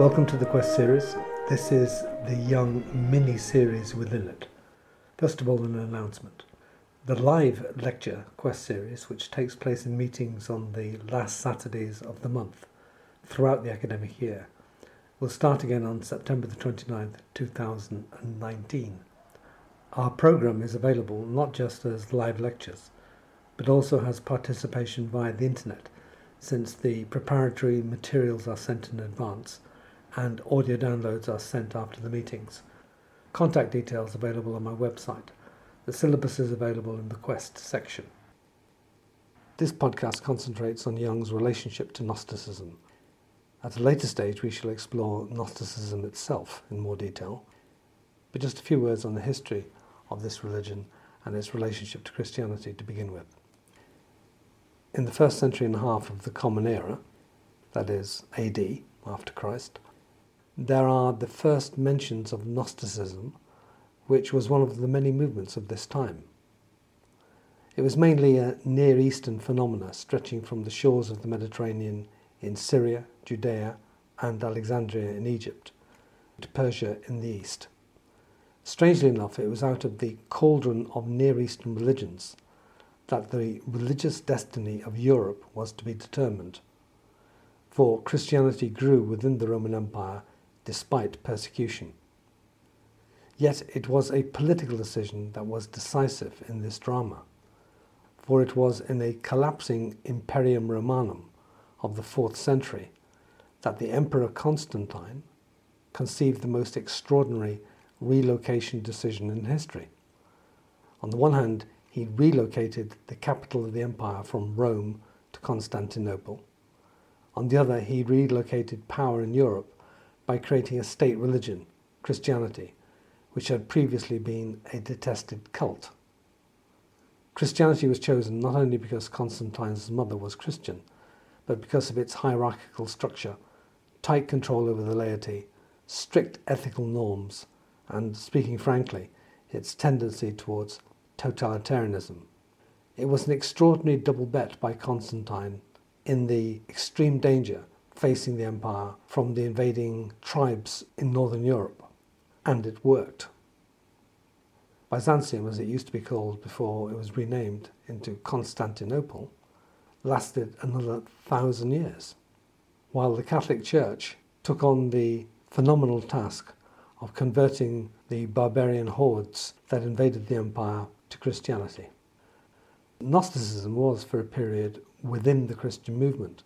Welcome to the Quest series. This is the Jung mini series within it. First of all, an announcement. The live lecture Quest series, which takes place in meetings on the last Saturdays of the month throughout the academic year, will start again on September the 29th, 2019. Our program is available not just as live lectures, but also has participation via the internet, since the preparatory materials are sent in advance and audio downloads are sent after the meetings. Contact details available on my website the syllabus is available in the Quest section. This podcast concentrates on Jung's relationship to Gnosticism. At a later stage, we shall explore Gnosticism itself in more detail, but just a few words on the history of this religion and its relationship to Christianity to begin with. In the first century and a half of the Common Era, that is AD, after Christ, there are the first mentions of Gnosticism which was one of the many movements of this time. It was mainly a Near Eastern phenomena stretching from the shores of the Mediterranean in Syria, Judea, and Alexandria in Egypt to Persia in the east. Strangely enough, it was out of the cauldron of Near Eastern religions that the religious destiny of Europe was to be determined. For Christianity grew within the Roman Empire despite persecution. Yet it was a political decision that was decisive in this drama, for it was in a collapsing Imperium Romanum of the fourth century that the Emperor Constantine conceived the most extraordinary relocation decision in history. On the one hand, he relocated the capital of the empire from Rome to Constantinople. On the other, he relocated power in Europe by creating a state religion, Christianity, which had previously been a detested cult. Christianity was chosen not only because Constantine's mother was Christian, but because of its hierarchical structure, tight control over the laity, strict ethical norms, and, speaking frankly, its tendency towards totalitarianism. It was an extraordinary double bet by Constantine in the extreme danger facing the empire from the invading tribes in northern Europe and it worked. Byzantium, as it used to be called before it was renamed into Constantinople, lasted another thousand years, while the Catholic Church took on the phenomenal task of converting the barbarian hordes that invaded the empire to Christianity. Gnosticism was, for a period, within the Christian movement.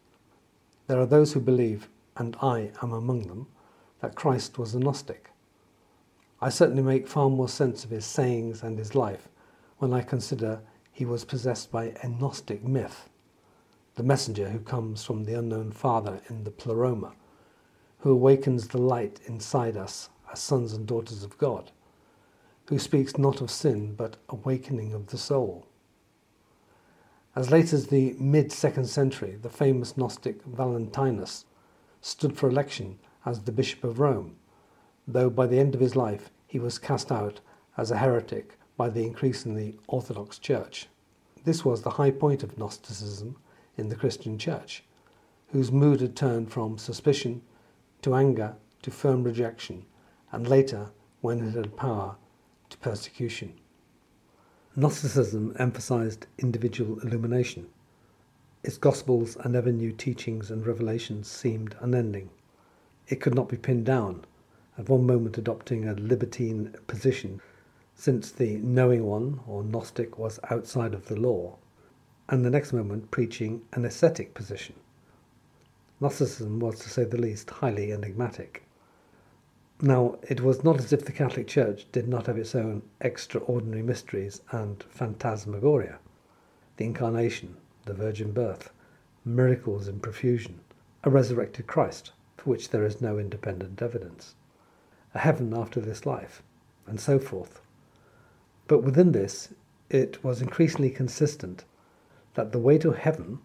There are those who believe, and I am among them, that Christ was a Gnostic I certainly make far more sense of his sayings and his life when I consider he was possessed by a Gnostic myth, the messenger who comes from the unknown Father in the Pleroma, who awakens the light inside us as sons and daughters of God, who speaks not of sin but awakening of the soul. As late as the mid second century, the famous Gnostic Valentinus stood for election as the Bishop of Rome, though by the end of his life he was cast out as a heretic by the increasingly Orthodox Church. This was the high point of Gnosticism in the Christian Church, whose mood had turned from suspicion to anger to firm rejection, and later, when it had power, to persecution. Gnosticism emphasized individual illumination. Its gospels and ever new teachings and revelations seemed unending. It could not be pinned down, at one moment adopting a libertine position, since the knowing one, or Gnostic, was outside of the law, and the next moment preaching an ascetic position. Gnosticism was, to say the least, highly enigmatic. Now, it was not as if the Catholic Church did not have its own extraordinary mysteries and phantasmagoria the Incarnation, the Virgin Birth, miracles in profusion, a resurrected Christ, for which there is no independent evidence a heaven after this life, and so forth. But within this, it was increasingly consistent that the way to heaven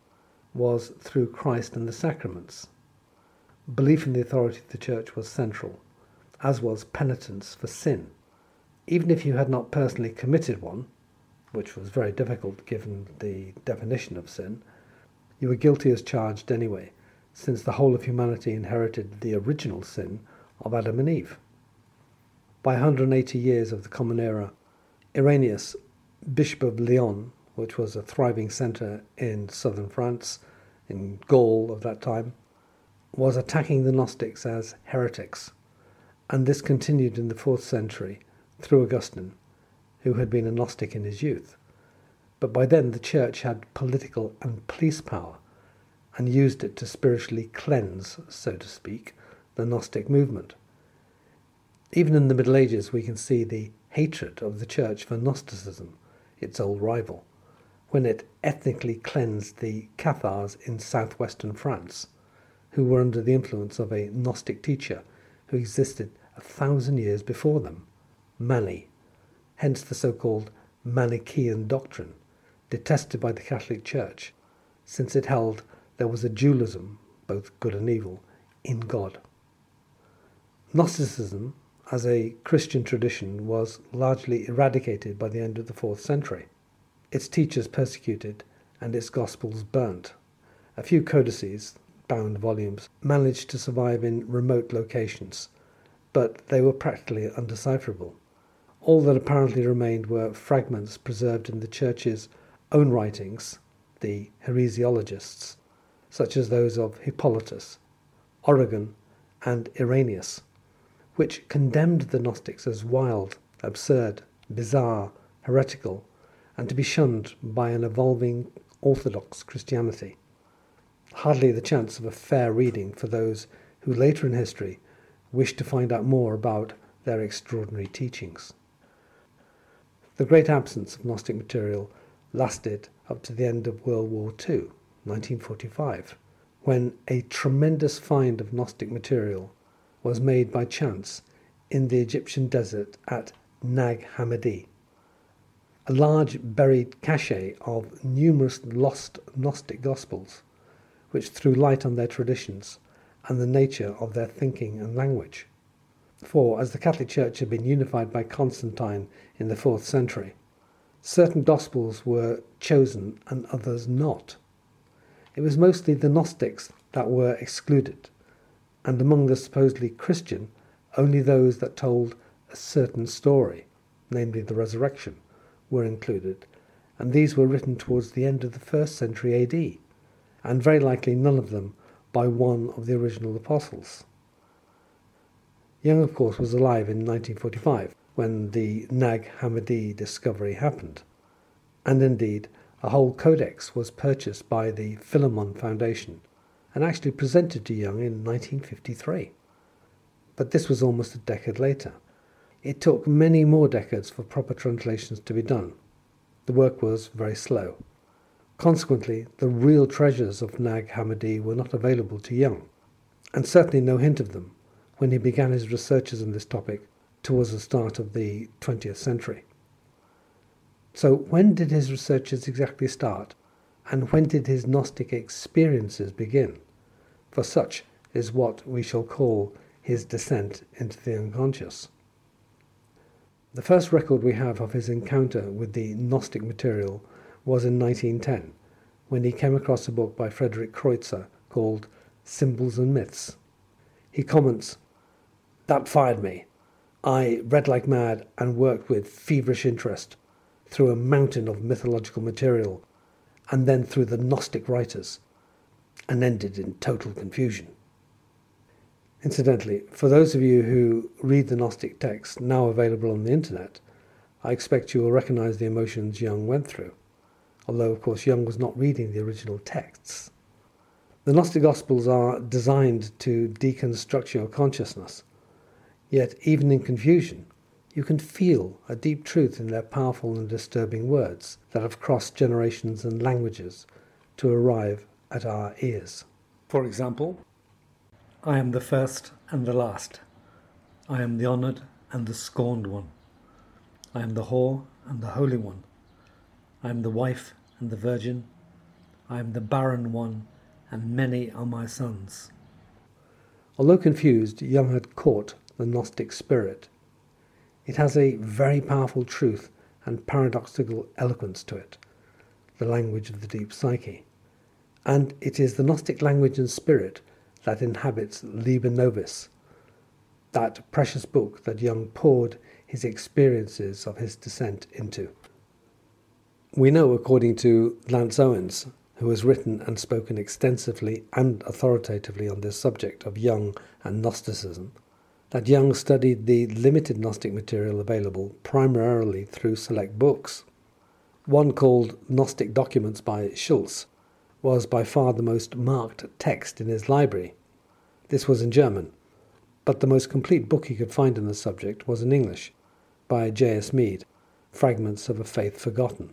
was through Christ and the sacraments. Belief in the authority of the church was central, as was penitence for sin. Even if you had not personally committed one, which was very difficult given the definition of sin, you were guilty as charged anyway, since the whole of humanity inherited the original sin of Adam and Eve. By 180 years of the Common Era, Irenaeus, Bishop of Lyon, which was a thriving centre in southern France, in Gaul of that time, was attacking the Gnostics as heretics, and this continued in the fourth century through Augustine, who had been a Gnostic in his youth. But by then the church had political and police power and used it to spiritually cleanse, so to speak, the Gnostic movement. Even in the Middle Ages, we can see the hatred of the church for Gnosticism, its old rival, when it ethnically cleansed the Cathars in southwestern France, who were under the influence of a Gnostic teacher who existed a thousand years before them, Mani, hence the so called Manichaean doctrine, detested by the Catholic Church, since it held there was a dualism, both good and evil, in God. Gnosticism, as a Christian tradition, was largely eradicated by the end of the fourth century, its teachers persecuted, and its gospels burnt. A few codices, bound volumes, managed to survive in remote locations, but they were practically undecipherable. All that apparently remained were fragments preserved in the Church's own writings, the heresiologists, such as those of Hippolytus, Origen, and Irenaeus, which condemned the Gnostics as wild, absurd, bizarre, heretical, and to be shunned by an evolving Orthodox Christianity. Hardly the chance of a fair reading for those who later in history wished to find out more about their extraordinary teachings. The great absence of Gnostic material lasted up to the end of World War II. 1945, when a tremendous find of Gnostic material was made by chance in the Egyptian desert at Nag Hammadi. A large buried cache of numerous lost Gnostic Gospels, which threw light on their traditions and the nature of their thinking and language. For, as the Catholic Church had been unified by Constantine in the fourth century, certain Gospels were chosen and others not. It was mostly the Gnostics that were excluded, and among the supposedly Christian, only those that told a certain story, namely the resurrection, were included, and these were written towards the end of the first century AD, and very likely none of them by one of the original apostles. Jung, of course, was alive in 1945 when the Nag Hammadi discovery happened, and indeed a whole codex was purchased by the Philemon Foundation and actually presented to Jung in 1953. But this was almost a decade later. It took many more decades for proper translations to be done. The work was very slow. Consequently, the real treasures of Nag Hammadi were not available to Jung, and certainly no hint of them when he began his researches on this topic towards the start of the 20th century. So, when did his researches exactly start? And when did his Gnostic experiences begin? For such is what we shall call his descent into the unconscious. The first record we have of his encounter with the Gnostic material was in 1910, when he came across a book by Frederick Creuzer called Symbols and Myths. He comments, That fired me. I read like mad and worked with feverish interest through a mountain of mythological material, and then through the Gnostic writers, and ended in total confusion. Incidentally, for those of you who read the Gnostic texts now available on the internet, I expect you will recognize the emotions Jung went through, although, of course, Jung was not reading the original texts. The Gnostic Gospels are designed to deconstruct your consciousness, yet, even in confusion, you can feel a deep truth in their powerful and disturbing words that have crossed generations and languages to arrive at our ears. For example, I am the first and the last. I am the honoured and the scorned one. I am the whore and the holy one. I am the wife and the virgin. I am the barren one, and many are my sons. Although confused, Jung had caught the Gnostic spirit it has a very powerful truth and paradoxical eloquence to it, the language of the deep psyche. And it is the Gnostic language and spirit that inhabits Liber Novus, that precious book that Jung poured his experiences of his descent into. We know, according to Lance Owens, who has written and spoken extensively and authoritatively on this subject of Jung and Gnosticism, that Jung studied the limited Gnostic material available primarily through select books. One called Gnostic Documents by Schultz was by far the most marked text in his library. This was in German, but the most complete book he could find on the subject was in English, by J.S. Mead, Fragments of a Faith Forgotten.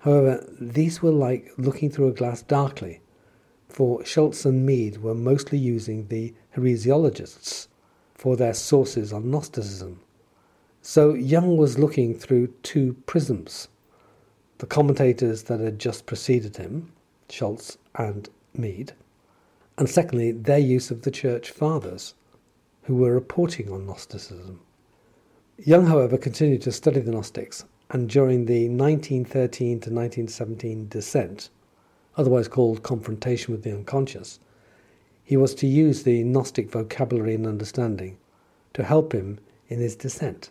However, these were like looking through a glass darkly, for Schultz and Mead were mostly using the heresiologists for their sources on Gnosticism. So Jung was looking through two prisms the commentators that had just preceded him, Schultz and Mead, and secondly, their use of the Church Fathers, who were reporting on Gnosticism. Jung, however, continued to study the Gnostics and during the 1913 to 1917 descent, otherwise called confrontation with the unconscious, he was to use the Gnostic vocabulary and understanding to help him in his descent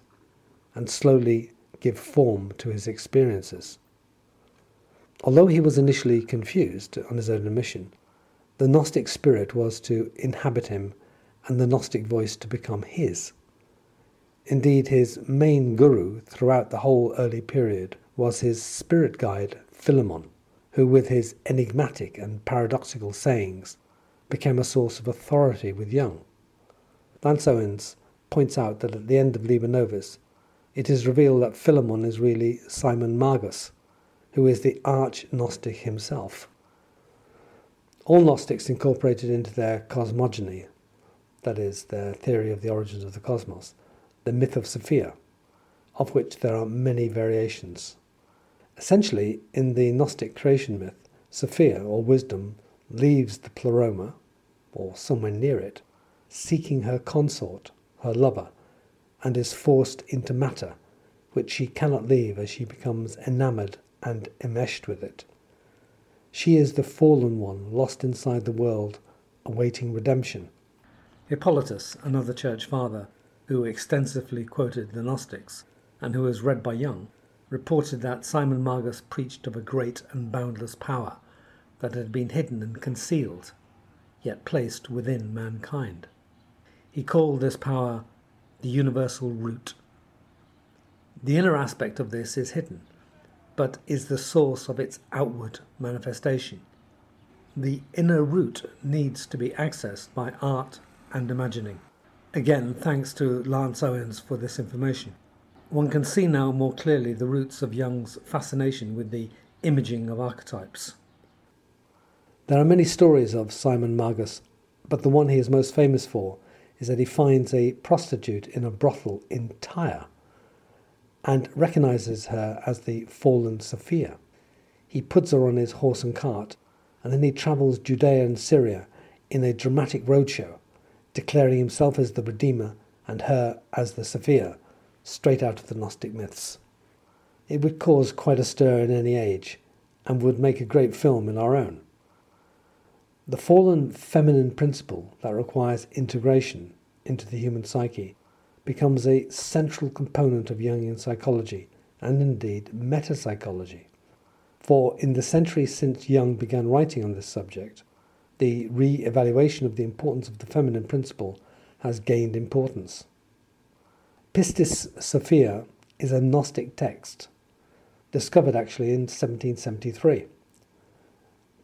and slowly give form to his experiences. Although he was initially confused on his own admission, the Gnostic spirit was to inhabit him and the Gnostic voice to become his. Indeed, his main guru throughout the whole early period was his spirit guide, Philemon, who, with his enigmatic and paradoxical sayings, became a source of authority with Jung. Lance Owens points out that at the end of Liber Novus, it is revealed that Philemon is really Simon Magus, who is the arch Gnostic himself. All Gnostics incorporated into their cosmogony, that is, their theory of the origins of the cosmos, the myth of Sophia, of which there are many variations. Essentially, in the Gnostic creation myth, Sophia, or wisdom, leaves the pleroma, or somewhere near it, seeking her consort, her lover, and is forced into matter, which she cannot leave as she becomes enamoured and enmeshed with it. She is the fallen one lost inside the world, awaiting redemption. Hippolytus, another church father, who extensively quoted the Gnostics and who was read by Jung, reported that Simon Magus preached of a great and boundless power that had been hidden and concealed, yet placed within mankind. He called this power the universal root. The inner aspect of this is hidden, but is the source of its outward manifestation. The inner root needs to be accessed by art and imagining. Again, thanks to Lance Owens for this information. One can see now more clearly the roots of Jung's fascination with the imaging of archetypes. There are many stories of Simon Magus, but the one he is most famous for is that he finds a prostitute in a brothel in Tyre and recognizes her as the fallen Sophia. He puts her on his horse and cart, and then he travels Judea and Syria in a dramatic roadshow declaring himself as the Redeemer and her as the Sophia, straight out of the Gnostic myths. It would cause quite a stir in any age, and would make a great film in our own. The fallen feminine principle that requires integration into the human psyche becomes a central component of Jungian psychology and indeed metapsychology. For in the centuries since Jung began writing on this subject, the re evaluation of the importance of the feminine principle has gained importance. Pistis Sophia is a Gnostic text, discovered actually in 1773,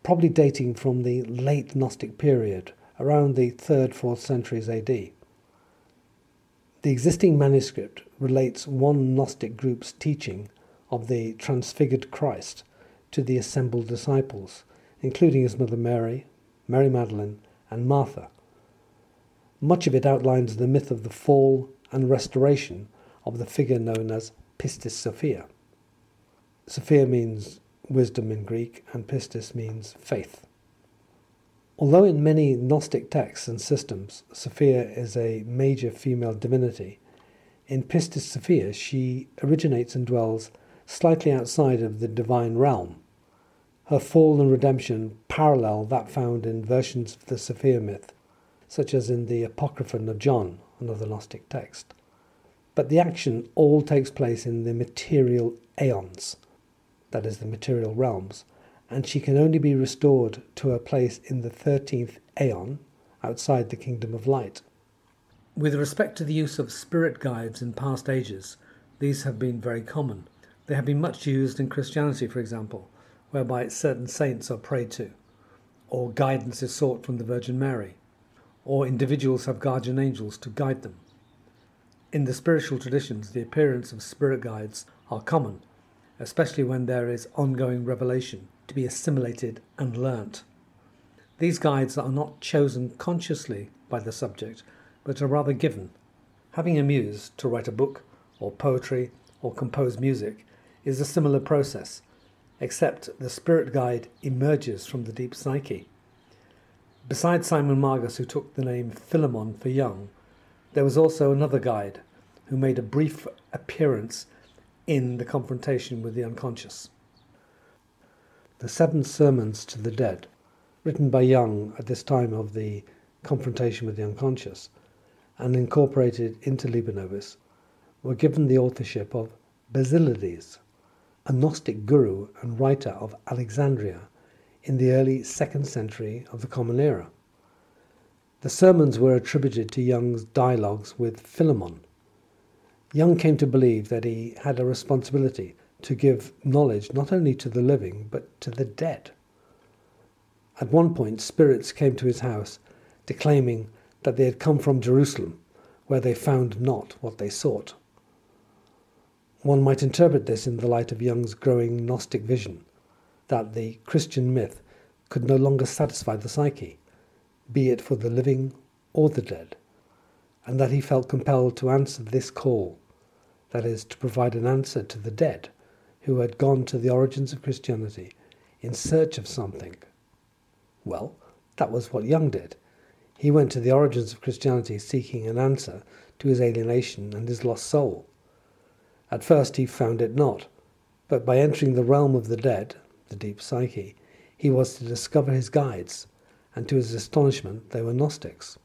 probably dating from the late Gnostic period, around the 3rd 4th centuries AD. The existing manuscript relates one Gnostic group's teaching of the transfigured Christ to the assembled disciples, including his mother Mary, Mary Magdalene, and Martha. Much of it outlines the myth of the fall and restoration of the figure known as Pistis Sophia. Sophia means wisdom in Greek, and pistis means faith. Although in many Gnostic texts and systems Sophia is a major female divinity, in Pistis Sophia she originates and dwells slightly outside of the divine realm, her fall and redemption parallel that found in versions of the Sophia myth, such as in the Apocryphon of John, another Gnostic text. But the action all takes place in the material aeons, that is, the material realms, and she can only be restored to her place in the 13th aeon, outside the kingdom of light. With respect to the use of spirit guides in past ages, these have been very common. They have been much used in Christianity, for example, whereby certain saints are prayed to, or guidance is sought from the Virgin Mary, or individuals have guardian angels to guide them. In the spiritual traditions, the appearance of spirit guides are common, especially when there is ongoing revelation to be assimilated and learnt. These guides are not chosen consciously by the subject, but are rather given. Having a muse to write a book, or poetry, or compose music is a similar process, except the spirit guide emerges from the deep psyche. Besides Simon Magus, who took the name Philemon for Jung, there was also another guide who made a brief appearance in the confrontation with the unconscious. The Seven Sermons to the Dead written by Jung at this time of the confrontation with the unconscious and incorporated into Liber Novus, were given the authorship of Basilides, a Gnostic guru and writer of Alexandria in the early second century of the Common Era. The sermons were attributed to Jung's dialogues with Philemon. Jung came to believe that he had a responsibility to give knowledge not only to the living but to the dead. At one point, spirits came to his house, declaiming that they had come from Jerusalem, where they found not what they sought. One might interpret this in the light of Jung's growing Gnostic vision that the Christian myth could no longer satisfy the psyche, be it for the living or the dead, and that he felt compelled to answer this call, that is, to provide an answer to the dead who had gone to the origins of Christianity in search of something well, that was what Jung did. He went to the origins of Christianity seeking an answer to his alienation and his lost soul. At first he found it not, but by entering the realm of the dead, the deep psyche, he was to discover his guides, and to his astonishment they were Gnostics.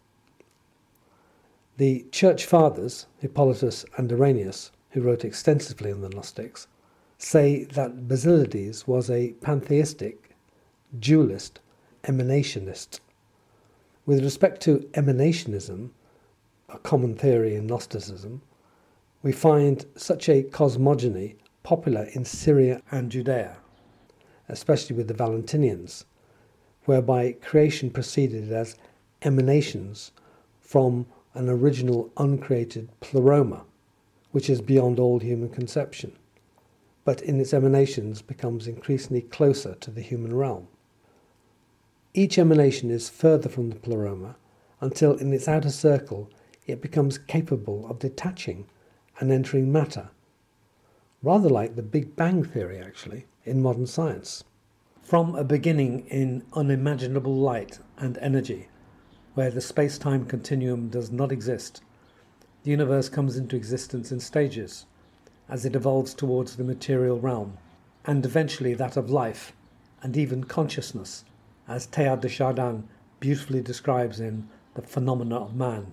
The Church Fathers, Hippolytus and Irenaeus, who wrote extensively on the Gnostics, say that Basilides was a pantheistic, dualist, emanationist. With respect to emanationism, a common theory in Gnosticism, we find such a cosmogony popular in Syria and Judea, especially with the Valentinians, whereby creation proceeded as emanations from an original uncreated pleroma, which is beyond all human conception, but in its emanations becomes increasingly closer to the human realm. Each emanation is further from the pleroma until in its outer circle it becomes capable of detaching and entering matter, rather like the Big Bang theory, actually, in modern science. From a beginning in unimaginable light and energy, where the space time continuum does not exist, the universe comes into existence in stages as it evolves towards the material realm, and eventually that of life and even consciousness as Teilhard de Chardin beautifully describes in The Phenomena of Man.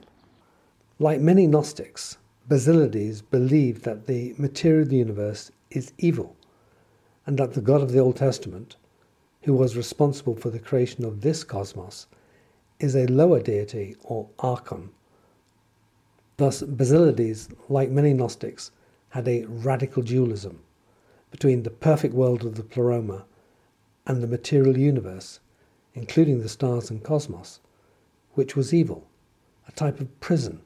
Like many Gnostics, Basilides believed that the material universe is evil, and that the God of the Old Testament, who was responsible for the creation of this cosmos, is a lower deity or archon. Thus, Basilides, like many Gnostics, had a radical dualism between the perfect world of the pleroma and the material universe including the stars and cosmos, which was evil, a type of prison,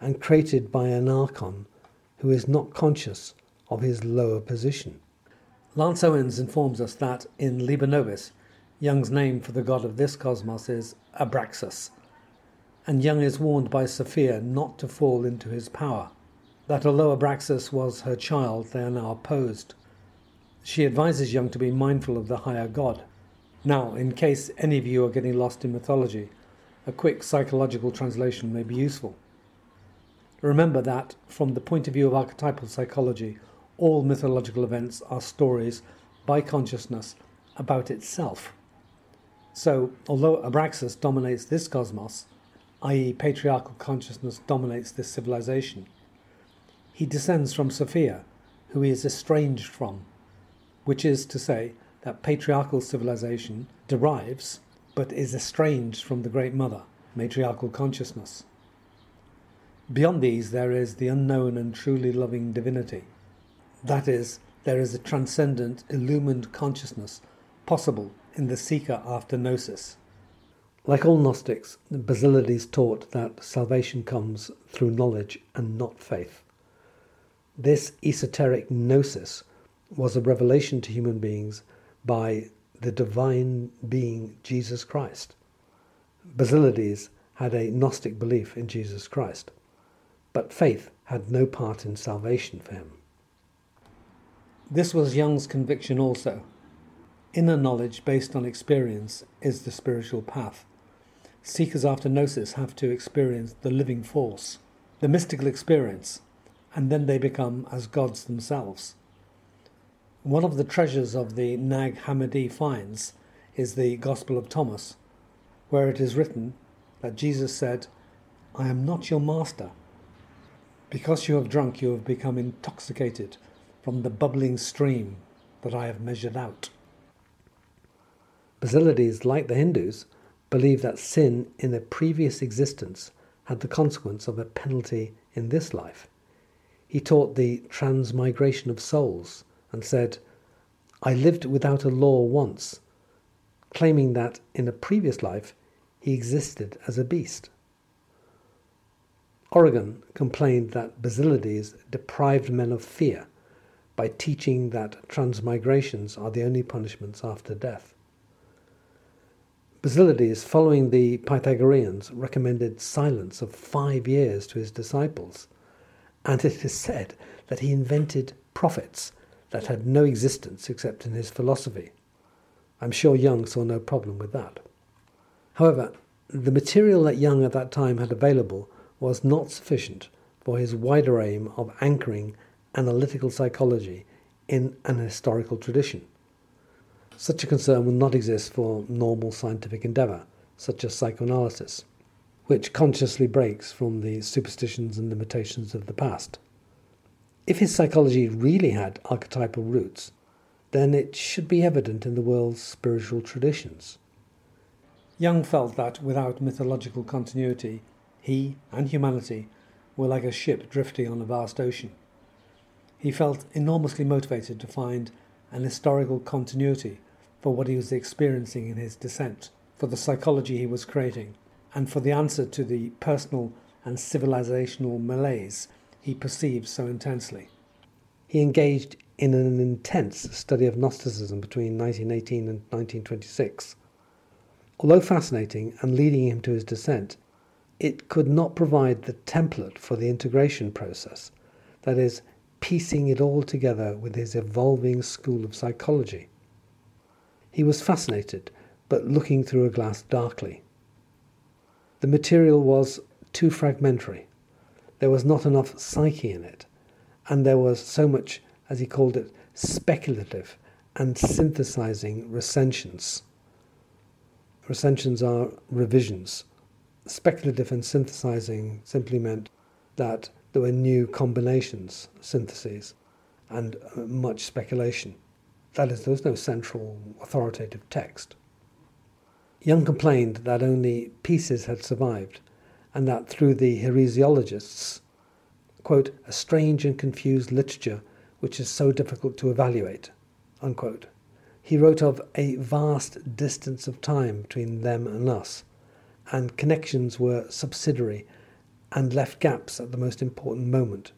and created by an archon who is not conscious of his lower position. Lance Owens informs us that in Liber Novus, Jung's name for the god of this cosmos is Abraxas, and Jung is warned by Sophia not to fall into his power, that although Abraxas was her child, they are now opposed. She advises Jung to be mindful of the higher god. Now, in case any of you are getting lost in mythology, a quick psychological translation may be useful. Remember that, from the point of view of archetypal psychology, all mythological events are stories by consciousness about itself. So, although Abraxas dominates this cosmos, i.e., patriarchal consciousness dominates this civilization, he descends from Sophia, who he is estranged from, which is to say that patriarchal civilization derives but is estranged from the Great Mother, matriarchal consciousness. Beyond these, there is the unknown and truly loving divinity. That is, there is a transcendent, illumined consciousness possible in the seeker after gnosis. Like all Gnostics, Basilides taught that salvation comes through knowledge and not faith. This esoteric gnosis was a revelation to human beings by the divine being Jesus Christ. Basilides had a Gnostic belief in Jesus Christ, but faith had no part in salvation for him. This was Jung's conviction also. Inner knowledge based on experience is the spiritual path. Seekers after gnosis have to experience the living force, the mystical experience, and then they become as gods themselves. One of the treasures of the Nag Hammadi finds is the Gospel of Thomas, where it is written that Jesus said, I am not your master. Because you have drunk, you have become intoxicated from the bubbling stream that I have measured out. Basilides, like the Hindus, believed that sin in a previous existence had the consequence of a penalty in this life. He taught the transmigration of souls and said, I lived without a law once, claiming that in a previous life he existed as a beast. Origen complained that Basilides deprived men of fear by teaching that transmigrations are the only punishments after death. Basilides, following the Pythagoreans, recommended silence of five years to his disciples, and it is said that he invented prophets that had no existence except in his philosophy. I'm sure Jung saw no problem with that. However, the material that Jung at that time had available was not sufficient for his wider aim of anchoring analytical psychology in an historical tradition. Such a concern will not exist for normal scientific endeavour, such as psychoanalysis, which consciously breaks from the superstitions and limitations of the past. If his psychology really had archetypal roots, then it should be evident in the world's spiritual traditions. Jung felt that without mythological continuity, he and humanity were like a ship drifting on a vast ocean. He felt enormously motivated to find an historical continuity for what he was experiencing in his descent, for the psychology he was creating, and for the answer to the personal and civilizational malaise he perceived so intensely. He engaged in an intense study of Gnosticism between 1918 and 1926. Although fascinating and leading him to his descent, it could not provide the template for the integration process, that is, piecing it all together with his evolving school of psychology. He was fascinated, but looking through a glass darkly. The material was too fragmentary there was not enough psyche in it, and there was so much, as he called it, speculative and synthesizing recensions. Recensions are revisions. Speculative and synthesizing simply meant that there were new combinations, syntheses, and uh, much speculation. That is, there was no central authoritative text. Jung complained that only pieces had survived, and that through the heresiologists, quote, a strange and confused literature which is so difficult to evaluate, unquote. He wrote of a vast distance of time between them and us, and connections were subsidiary and left gaps at the most important moment.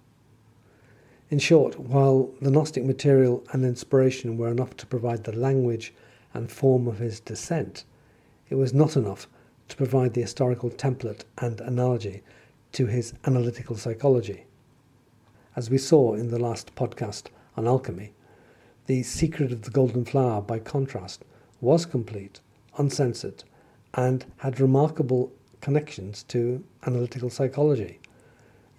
In short, while the Gnostic material and inspiration were enough to provide the language and form of his descent, it was not enough to provide the historical template and analogy to his analytical psychology. As we saw in the last podcast on alchemy, The Secret of the Golden Flower, by contrast, was complete, uncensored, and had remarkable connections to analytical psychology.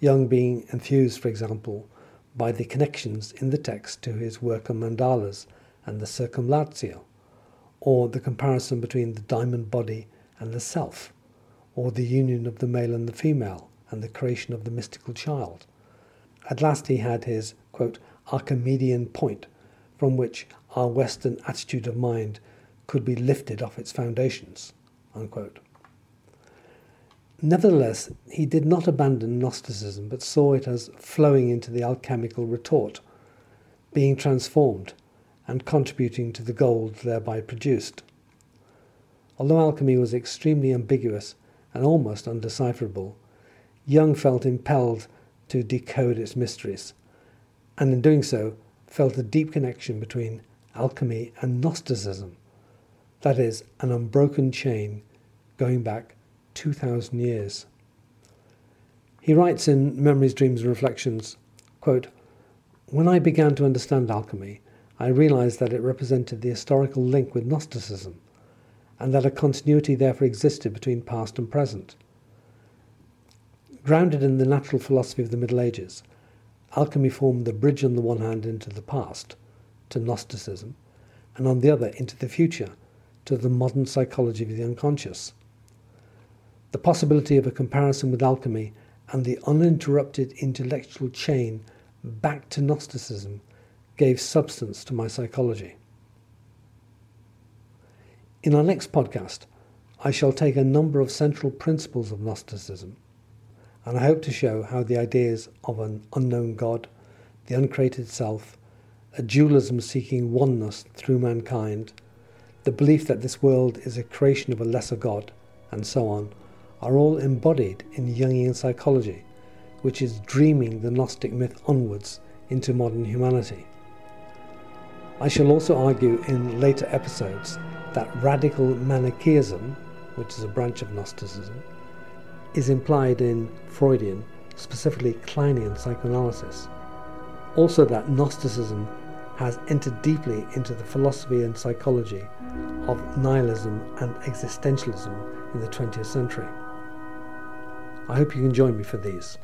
Jung being enthused, for example, by the connections in the text to his work on mandalas and the circumlatio, or the comparison between the diamond body and the self, or the union of the male and the female and the creation of the mystical child. At last he had his, quote, Archimedean point, from which our Western attitude of mind could be lifted off its foundations. Unquote. Nevertheless, he did not abandon Gnosticism, but saw it as flowing into the alchemical retort, being transformed and contributing to the gold thereby produced. Although alchemy was extremely ambiguous and almost undecipherable, Jung felt impelled to decode its mysteries, and in doing so, felt a deep connection between alchemy and Gnosticism, that is, an unbroken chain going back 2,000 years. He writes in Memories, Dreams, and Reflections quote, When I began to understand alchemy, I realized that it represented the historical link with Gnosticism, and that a continuity therefore existed between past and present. Grounded in the natural philosophy of the Middle Ages, alchemy formed the bridge on the one hand into the past, to Gnosticism, and on the other into the future, to the modern psychology of the unconscious. The possibility of a comparison with alchemy and the uninterrupted intellectual chain back to Gnosticism gave substance to my psychology. In our next podcast, I shall take a number of central principles of Gnosticism, and I hope to show how the ideas of an unknown God, the uncreated self, a dualism seeking oneness through mankind, the belief that this world is a creation of a lesser God, and so on, are all embodied in Jungian psychology, which is dreaming the Gnostic myth onwards into modern humanity. I shall also argue in later episodes that radical Manichaeism, which is a branch of Gnosticism, is implied in Freudian, specifically Kleinian psychoanalysis. Also, that Gnosticism has entered deeply into the philosophy and psychology of nihilism and existentialism in the 20th century. I hope you can join me for these.